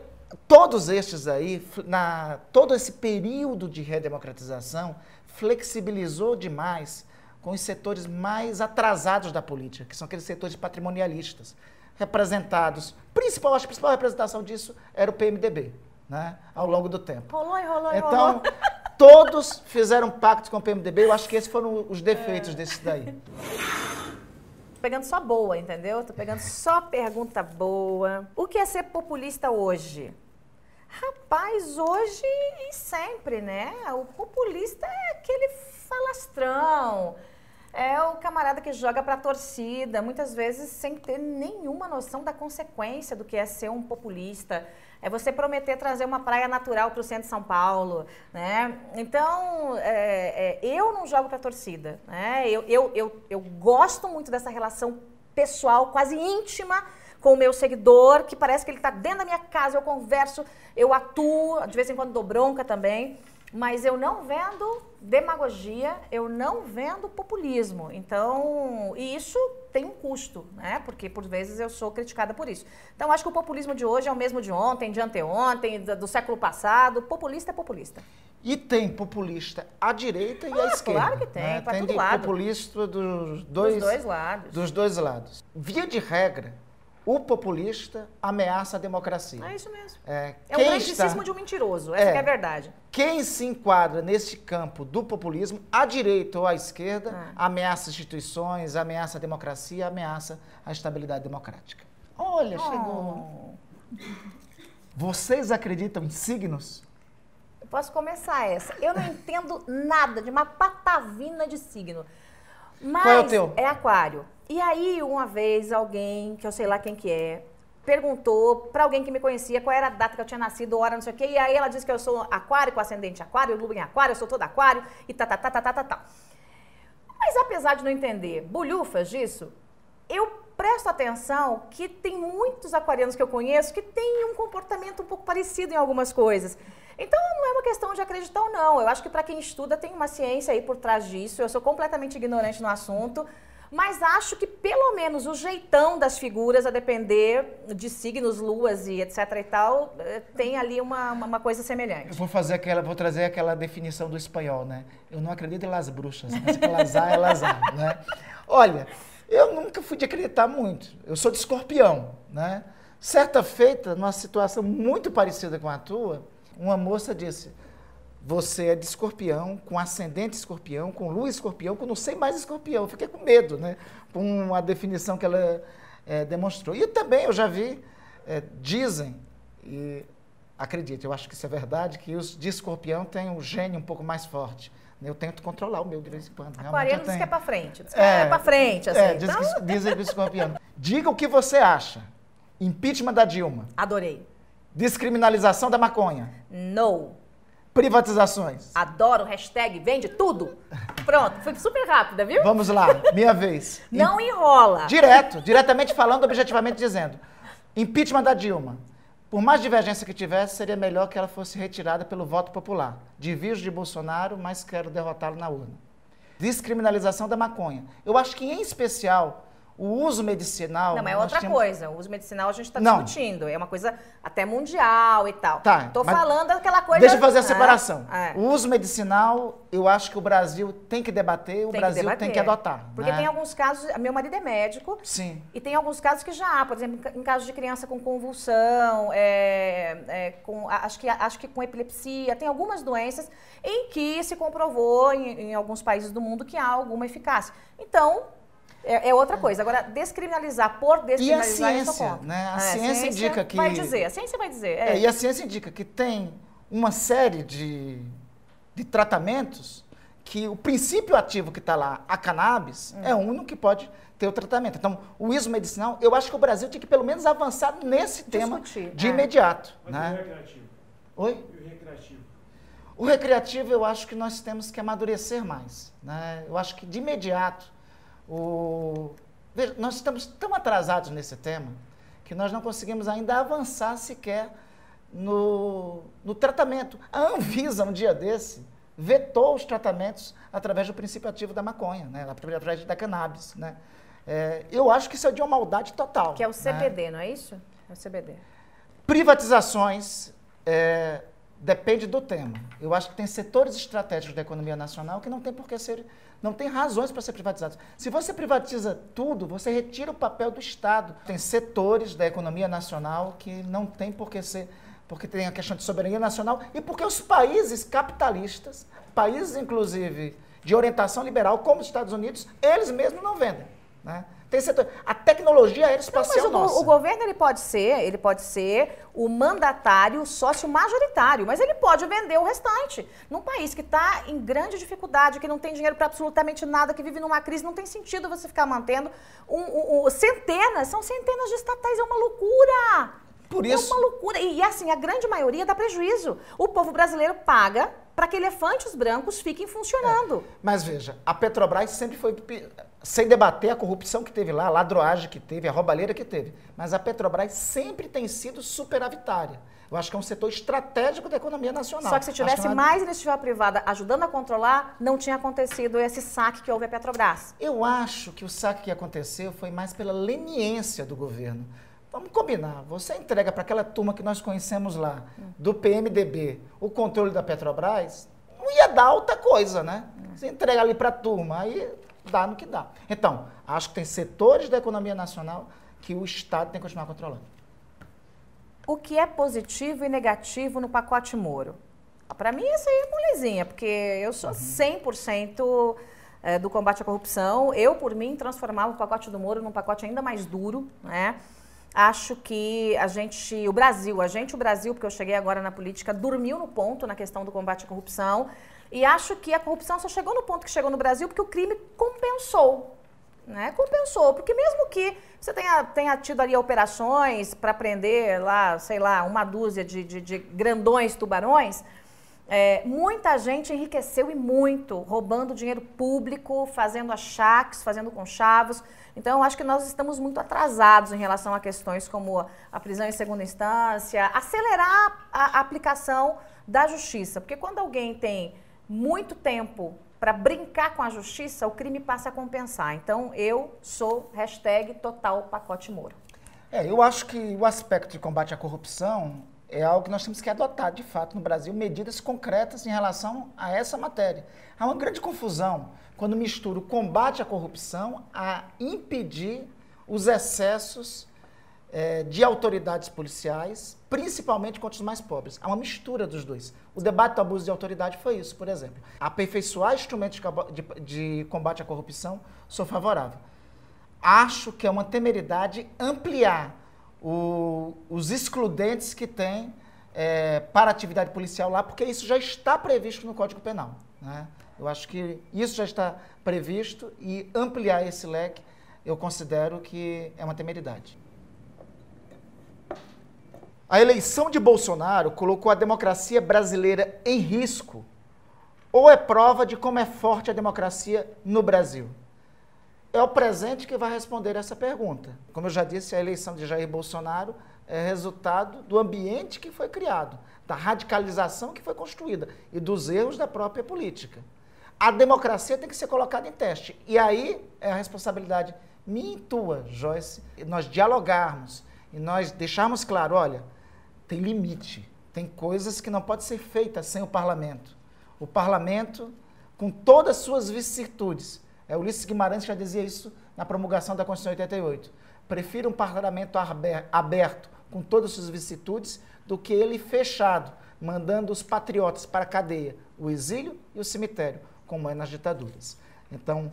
todos estes aí, na, todo esse período de redemocratização, flexibilizou demais com os setores mais atrasados da política, que são aqueles setores patrimonialistas, representados. Principal, acho que a principal representação disso era o PMDB, né, ao longo do tempo. Rolou e rolou Então, rolou. [LAUGHS] todos fizeram pacto com o PMDB, eu acho que esses foram os defeitos é. desses daí [LAUGHS] pegando só boa, entendeu? Tô pegando só pergunta boa. O que é ser populista hoje? Rapaz, hoje e sempre, né? O populista é aquele falastrão. É o camarada que joga para a torcida, muitas vezes sem ter nenhuma noção da consequência do que é ser um populista é você prometer trazer uma praia natural para o centro de São Paulo, né? Então, é, é, eu não jogo para a torcida, né? Eu, eu, eu, eu gosto muito dessa relação pessoal, quase íntima, com o meu seguidor, que parece que ele está dentro da minha casa, eu converso, eu atuo, de vez em quando dou bronca também, mas eu não vendo demagogia, eu não vendo populismo. Então, e isso tem um custo, né? Porque por vezes eu sou criticada por isso. Então, acho que o populismo de hoje é o mesmo de ontem, de anteontem, do, século passado. Populista é populista. E tem populista à direita e ah, à esquerda. Claro que tem, né? para todo lado. populista dos dois, dos dois lados. Dos dois lados. Via de regra, o populista ameaça a democracia. É isso mesmo. É, é um grandíssimo está... de um mentiroso, essa é, é, a verdade. Quem se enquadra nesse campo do populismo, à direita ou à esquerda, ah. ameaça instituições, ameaça a democracia, ameaça a estabilidade democrática. Olha, oh. chegou. Vocês acreditam em signos? Eu posso começar essa. Eu não entendo nada de uma patavina de signo. Mas Qual é o teu? É aquário. E aí, uma vez, alguém, que eu sei lá quem que é, perguntou para alguém que me conhecia qual era a data que eu tinha nascido, hora, não sei o quê, e aí ela disse que eu sou aquário, com ascendente aquário, lua em aquário, eu sou todo aquário, e tá, tá, tá, tá, tá, tá, tá. Mas apesar de não entender bolhufas disso, eu presto atenção que tem muitos aquarianos que eu conheço que têm um comportamento um pouco parecido em algumas coisas. Então não é uma questão de acreditar ou não. Eu acho que para quem estuda tem uma ciência aí por trás disso. Eu sou completamente ignorante no assunto. mas acho que pelo menos o jeitão das figuras, a depender de signos, luas e etc e tal, eh, tem ali uma, uma coisa semelhante. Eu vou fazer aquela, vou trazer aquela definição do espanhol, né? Eu não acredito em las bruxas, mas que lazar é lazar, né? Olha, eu nunca fui de acreditar muito. Eu sou de escorpião, né? Certa feita, numa situação muito parecida com a tua, uma moça disse: Você é de escorpião, com ascendente escorpião, com lua escorpião, com não sei mais escorpião. Eu fiquei com medo, né? Com a definição que ela é, demonstrou. E também eu já vi, é, dizem, e acredite, eu acho que isso é verdade, que os de escorpião têm um gênio um pouco mais forte. Eu tento controlar o meu de vez em quando. Aquariano diz que é para frente, diz que é, é para frente. Assim. É, diz então... que, dizem que escorpião. Diga o que você acha. Impeachment da Dilma. Adorei. Descriminalização da maconha. No. Privatizações. Adoro, hashtag vende tudo. Pronto, foi super rápida, viu? Vamos lá, minha vez. [LAUGHS] Não enrola. Direto, diretamente falando, objetivamente dizendo. Impeachment da Dilma. Por mais divergência que tivesse, seria melhor que ela fosse retirada pelo voto popular. Divido de Bolsonaro, mas quero derrotá-lo na urna. Descriminalização da maconha. Eu acho que, em especial, o uso medicinal. Não, é outra tínhamos... coisa. O uso medicinal a gente está discutindo. É uma coisa até mundial e tal. Tá. Estou falando daquela coisa. Deixa eu fazer a separação. É. O uso medicinal, eu acho que o Brasil tem que debater, o tem Brasil que tem que adotar. Porque né? tem alguns casos. Meu marido é médico. Sim. E tem alguns casos que já há, por exemplo, em casos de criança com convulsão, é, é, com, acho, que, acho que com epilepsia, tem algumas doenças em que se comprovou em, em alguns países do mundo que há alguma eficácia. Então, é, é, outra coisa. Agora, descriminalizar por descriminalizar, e a ciência, né? A, é, ciência, a ciência indica que... Vai dizer, a ciência vai dizer. É. é. e a ciência indica que tem uma série de, de tratamentos que o princípio ativo que está lá, a cannabis, hum. é o único que pode ter o tratamento. Então, o ISO medicinal, eu acho que o Brasil tinha que pelo menos avançar nesse Discutir, tema de é. imediato. Mas né? o recreativo? Oi? E o recreativo? O recreativo, eu acho que nós temos que amadurecer mais. Né? Eu acho que de imediato o... Veja, nós estamos tão atrasados nesse tema que nós não conseguimos ainda avançar sequer no, no tratamento. A Anvisa, um dia desse, vetou os tratamentos através do princípio ativo da maconha, né? através da cannabis. Né? É, eu acho que isso é de uma maldade total. Que é o CBD, né? não é isso? É o CBD. Privatizações, é, depende do tema. Eu acho que tem setores estratégicos da economia nacional que não tem por que ser não tem razões para ser privatizado. Se você privatiza tudo, você retira o papel do Estado. Tem setores da economia nacional que não tem por que ser, porque tem a questão de soberania nacional e porque os países capitalistas, países inclusive de orientação liberal, como os Estados Unidos, eles mesmos não vendem. Né? Tem setor. A tecnologia aeroespacial não, mas o, o, governo ele pode ser, ele pode ser o mandatário sócio majoritário, mas ele pode vender o restante. Num país que está em grande dificuldade, que não tem dinheiro para absolutamente nada, que vive numa crise, não tem sentido você ficar mantendo um, um, um, centenas, são centenas de estatais, é uma loucura. Por isso. É uma loucura. E, e assim, a grande maioria dá prejuízo. O povo brasileiro paga para que elefantes brancos fiquem funcionando. É. Mas veja, a Petrobras sempre foi sem debater a corrupção que teve lá, a ladroagem que teve, a roubalheira que teve. Mas a Petrobras sempre tem sido superavitária. Eu acho que é um setor estratégico da economia nacional. Só que se tivesse que é mais iniciativa privada ajudando a controlar, não tinha acontecido esse saque que houve a Petrobras. Eu acho que o saque que aconteceu foi mais pela leniência do governo. Vamos combinar. Você entrega para aquela turma que nós conhecemos lá, do PMDB, o controle da Petrobras, não ia dar outra coisa, né? Você entrega ali para a turma, aí dá no que dá. Então, acho que tem setores da economia nacional que o Estado tem que continuar controlando. O que é positivo e negativo no pacote Moro? Para mim, isso aí é molezinha, porque eu sou 100% uhum. eh, do combate à corrupção. Eu, por mim, transformava o pacote do Moro num pacote ainda mais duro, né? Acho que a gente, o Brasil, a gente, o Brasil, porque eu cheguei agora na política, dormiu no ponto na questão do combate à corrupção. E acho que a corrupção só chegou no ponto que chegou no Brasil porque o crime compensou. Né? Compensou, porque mesmo que você tenha, tenha tido ali operações para prender lá, sei lá, uma dúzia de, de, de grandões tubarões, é, muita gente enriqueceu e muito, roubando dinheiro público, fazendo achaques, fazendo conchavos. Então, eu acho que nós estamos muito atrasados em relação a questões como a prisão em segunda instância, acelerar a, aplicação da justiça. Porque quando alguém tem muito tempo para brincar com a justiça, o crime passa a compensar. Então, eu sou hashtag total pacote Moro. É, eu acho que o aspecto de combate à corrupção é algo que nós temos que adotar, de fato, no Brasil, medidas concretas em relação a essa matéria. Há uma grande confusão quando mistura o combate à corrupção a impedir os excessos é, de autoridades policiais, principalmente contra os mais pobres. Há uma mistura dos dois. O debate do abuso de autoridade foi isso, por exemplo. Aperfeiçoar instrumentos de, de combate à corrupção, sou favorável. Acho que é uma temeridade ampliar o, os excludentes que tem é, para atividade policial lá, porque isso já está previsto no Código Penal. Né? Eu acho que isso já está previsto e ampliar esse leque eu considero que é uma temeridade. A eleição de Bolsonaro colocou a democracia brasileira em risco ou é prova de como é forte a democracia no Brasil? É o presente que vai responder essa pergunta. Como eu já disse, a eleição de Jair Bolsonaro é resultado do ambiente que foi criado, da radicalização que foi construída e dos erros da própria política. A democracia tem que ser colocada em teste. E aí é a responsabilidade minha e tua, Joyce, nós dialogarmos e nós deixarmos claro, olha, tem limite. Tem coisas que não podem ser feitas sem o parlamento. O parlamento, com todas as suas vicissitudes, é, Ulisses Guimarães já dizia isso na promulgação da Constituição 88. Prefiro um parlamento aberto, com todas as suas vicissitudes, do que ele fechado, mandando os patriotas para a cadeia, o exílio e o cemitério, como é nas ditaduras. Então,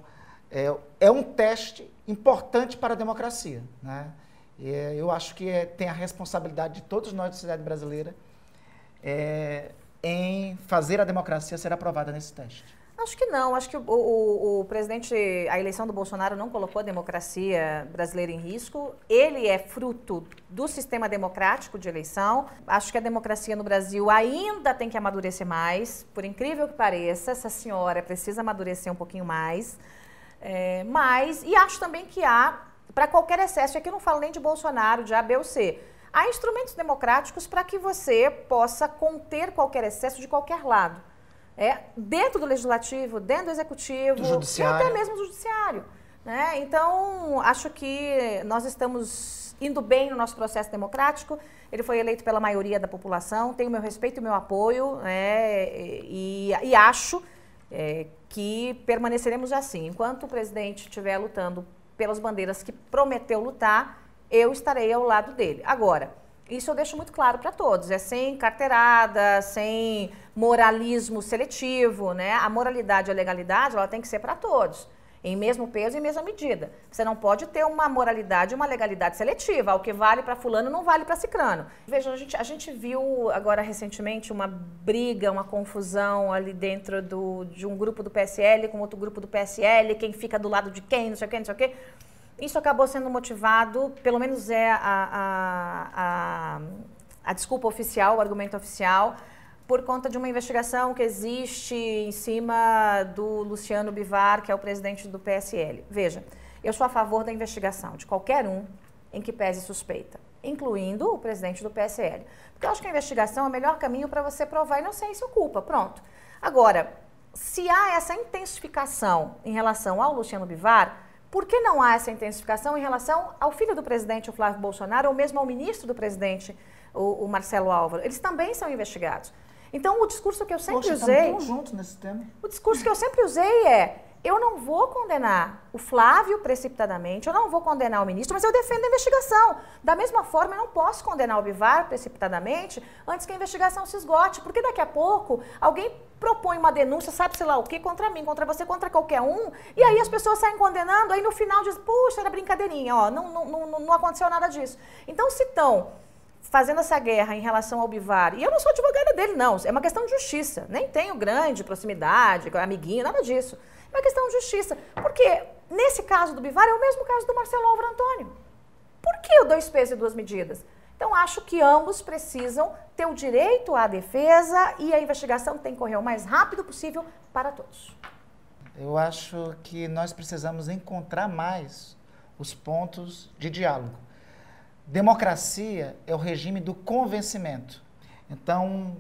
é, é um teste importante para a democracia. Né? É, eu acho que é, tem a responsabilidade de todos nós da sociedade brasileira é, em fazer a democracia ser aprovada nesse teste. Acho que não. Acho que o, o, o, presidente, a eleição do Bolsonaro não colocou a democracia brasileira em risco. Ele é fruto do sistema democrático de eleição. Acho que a democracia no Brasil ainda tem que amadurecer mais. Por incrível que pareça, essa senhora precisa amadurecer um pouquinho mais. É, mas, e acho também que há para qualquer excesso. Aqui eu não falo nem de Bolsonaro, de A, B ou C. Há instrumentos democráticos para que você possa conter qualquer excesso de qualquer lado. É, dentro do legislativo, dentro do executivo, e até mesmo do judiciário. Né? Então, acho que nós estamos indo bem no nosso processo democrático. Ele foi eleito pela maioria da população, tem o meu respeito e o meu apoio, né? e, e, acho é, que permaneceremos assim. Enquanto o presidente estiver lutando pelas bandeiras que prometeu lutar, eu estarei ao lado dele. Agora, isso eu deixo muito claro para todos, é sem carteirada, sem moralismo seletivo, né? A moralidade e a legalidade, ela tem que ser para todos em mesmo peso e mesma medida. Você não pode ter uma moralidade e uma legalidade seletiva. O que vale para fulano não vale para cicrano. Veja, a gente, a gente viu agora recentemente uma briga, uma confusão ali dentro do, de um grupo do PSL com outro grupo do PSL, quem fica do lado de quem, não sei o quê, não sei o quê. Isso acabou sendo motivado, pelo menos é a, a, a, a desculpa oficial, o argumento oficial, por conta de uma investigação que existe em cima do Luciano Bivar, que é o presidente do PSL. Veja, eu sou a favor da investigação de qualquer um em que pese suspeita, incluindo o presidente do PSL. Porque eu acho que a investigação é o melhor caminho para você provar inocência ou culpa. Pronto. Agora, se há essa intensificação em relação ao Luciano Bivar, por que não há essa intensificação em relação ao filho do presidente, o Flávio Bolsonaro, ou mesmo ao ministro do presidente, o, o Marcelo Álvaro? Eles também são investigados. Então, o discurso que eu sempre Poxa, usei. juntos nesse tema. O discurso que eu sempre usei é: eu não vou condenar o Flávio precipitadamente, eu não vou condenar o ministro, mas eu defendo a investigação. Da mesma forma, eu não posso condenar o Bivar precipitadamente antes que a investigação se esgote, porque daqui a pouco alguém propõe uma denúncia, sabe sei lá o que, contra mim, contra você, contra qualquer um, e aí as pessoas saem condenando, aí no final diz, puxa, era brincadeirinha, ó, não, não, não, não aconteceu nada disso. Então, se estão fazendo essa guerra em relação ao Bivar, e eu não sou advogada dele, não, é uma questão de justiça. Nem tenho grande proximidade, amiguinho, nada disso. É uma questão de justiça. Porque nesse caso do Bivar é o mesmo caso do Marcelo Álvaro Antônio. Por que o dois pesos e duas medidas? Então, acho que ambos precisam ter o direito à defesa e a investigação tem que correr o mais rápido possível para todos. Eu acho que nós precisamos encontrar mais os pontos de diálogo Democracia é o regime do convencimento. Então,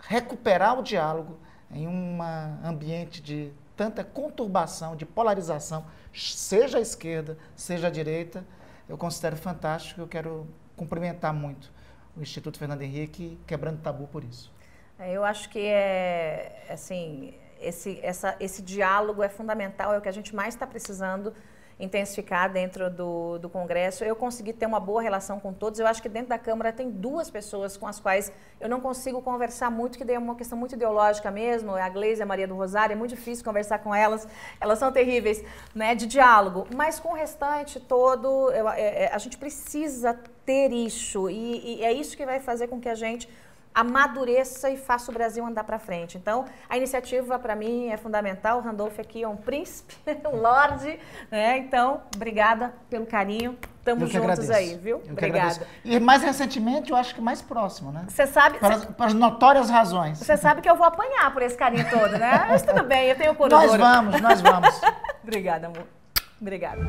recuperar o diálogo em um ambiente de tanta conturbação, de polarização, seja a esquerda, seja a direita, eu considero fantástico. Eu quero cumprimentar muito o Instituto Fernando Henrique, quebrando tabu por isso. É, eu acho que é assim esse, essa, esse diálogo é fundamental, é o que a gente mais está precisando intensificar dentro do, do Congresso. Eu consegui ter uma boa relação com todos. Eu acho que dentro da Câmara tem duas pessoas com as quais eu não consigo conversar muito, que é uma questão muito ideológica mesmo. É a Gleise e a Maria do Rosário. É muito difícil conversar com elas. Elas são terríveis, né, de diálogo. Mas com o restante todo, eu, é, é a gente precisa ter isso. E, e é isso que vai fazer com que a gente amadureça e faça o Brasil andar para frente. Então, a iniciativa para mim é fundamental. O Randolph aqui é um príncipe, [LAUGHS] um lorde, né? Então, obrigada pelo carinho. Estamos juntos agradeço. aí, viu? Eu obrigada. E mais recentemente, eu acho que mais próximo, né? Você sabe. Para, cê, as notórias razões. Você sabe que eu vou apanhar por esse carinho todo, né? [LAUGHS] Mas tudo bem, eu tenho por Nós vamos, nós vamos. [LAUGHS] obrigada, amor. Obrigada.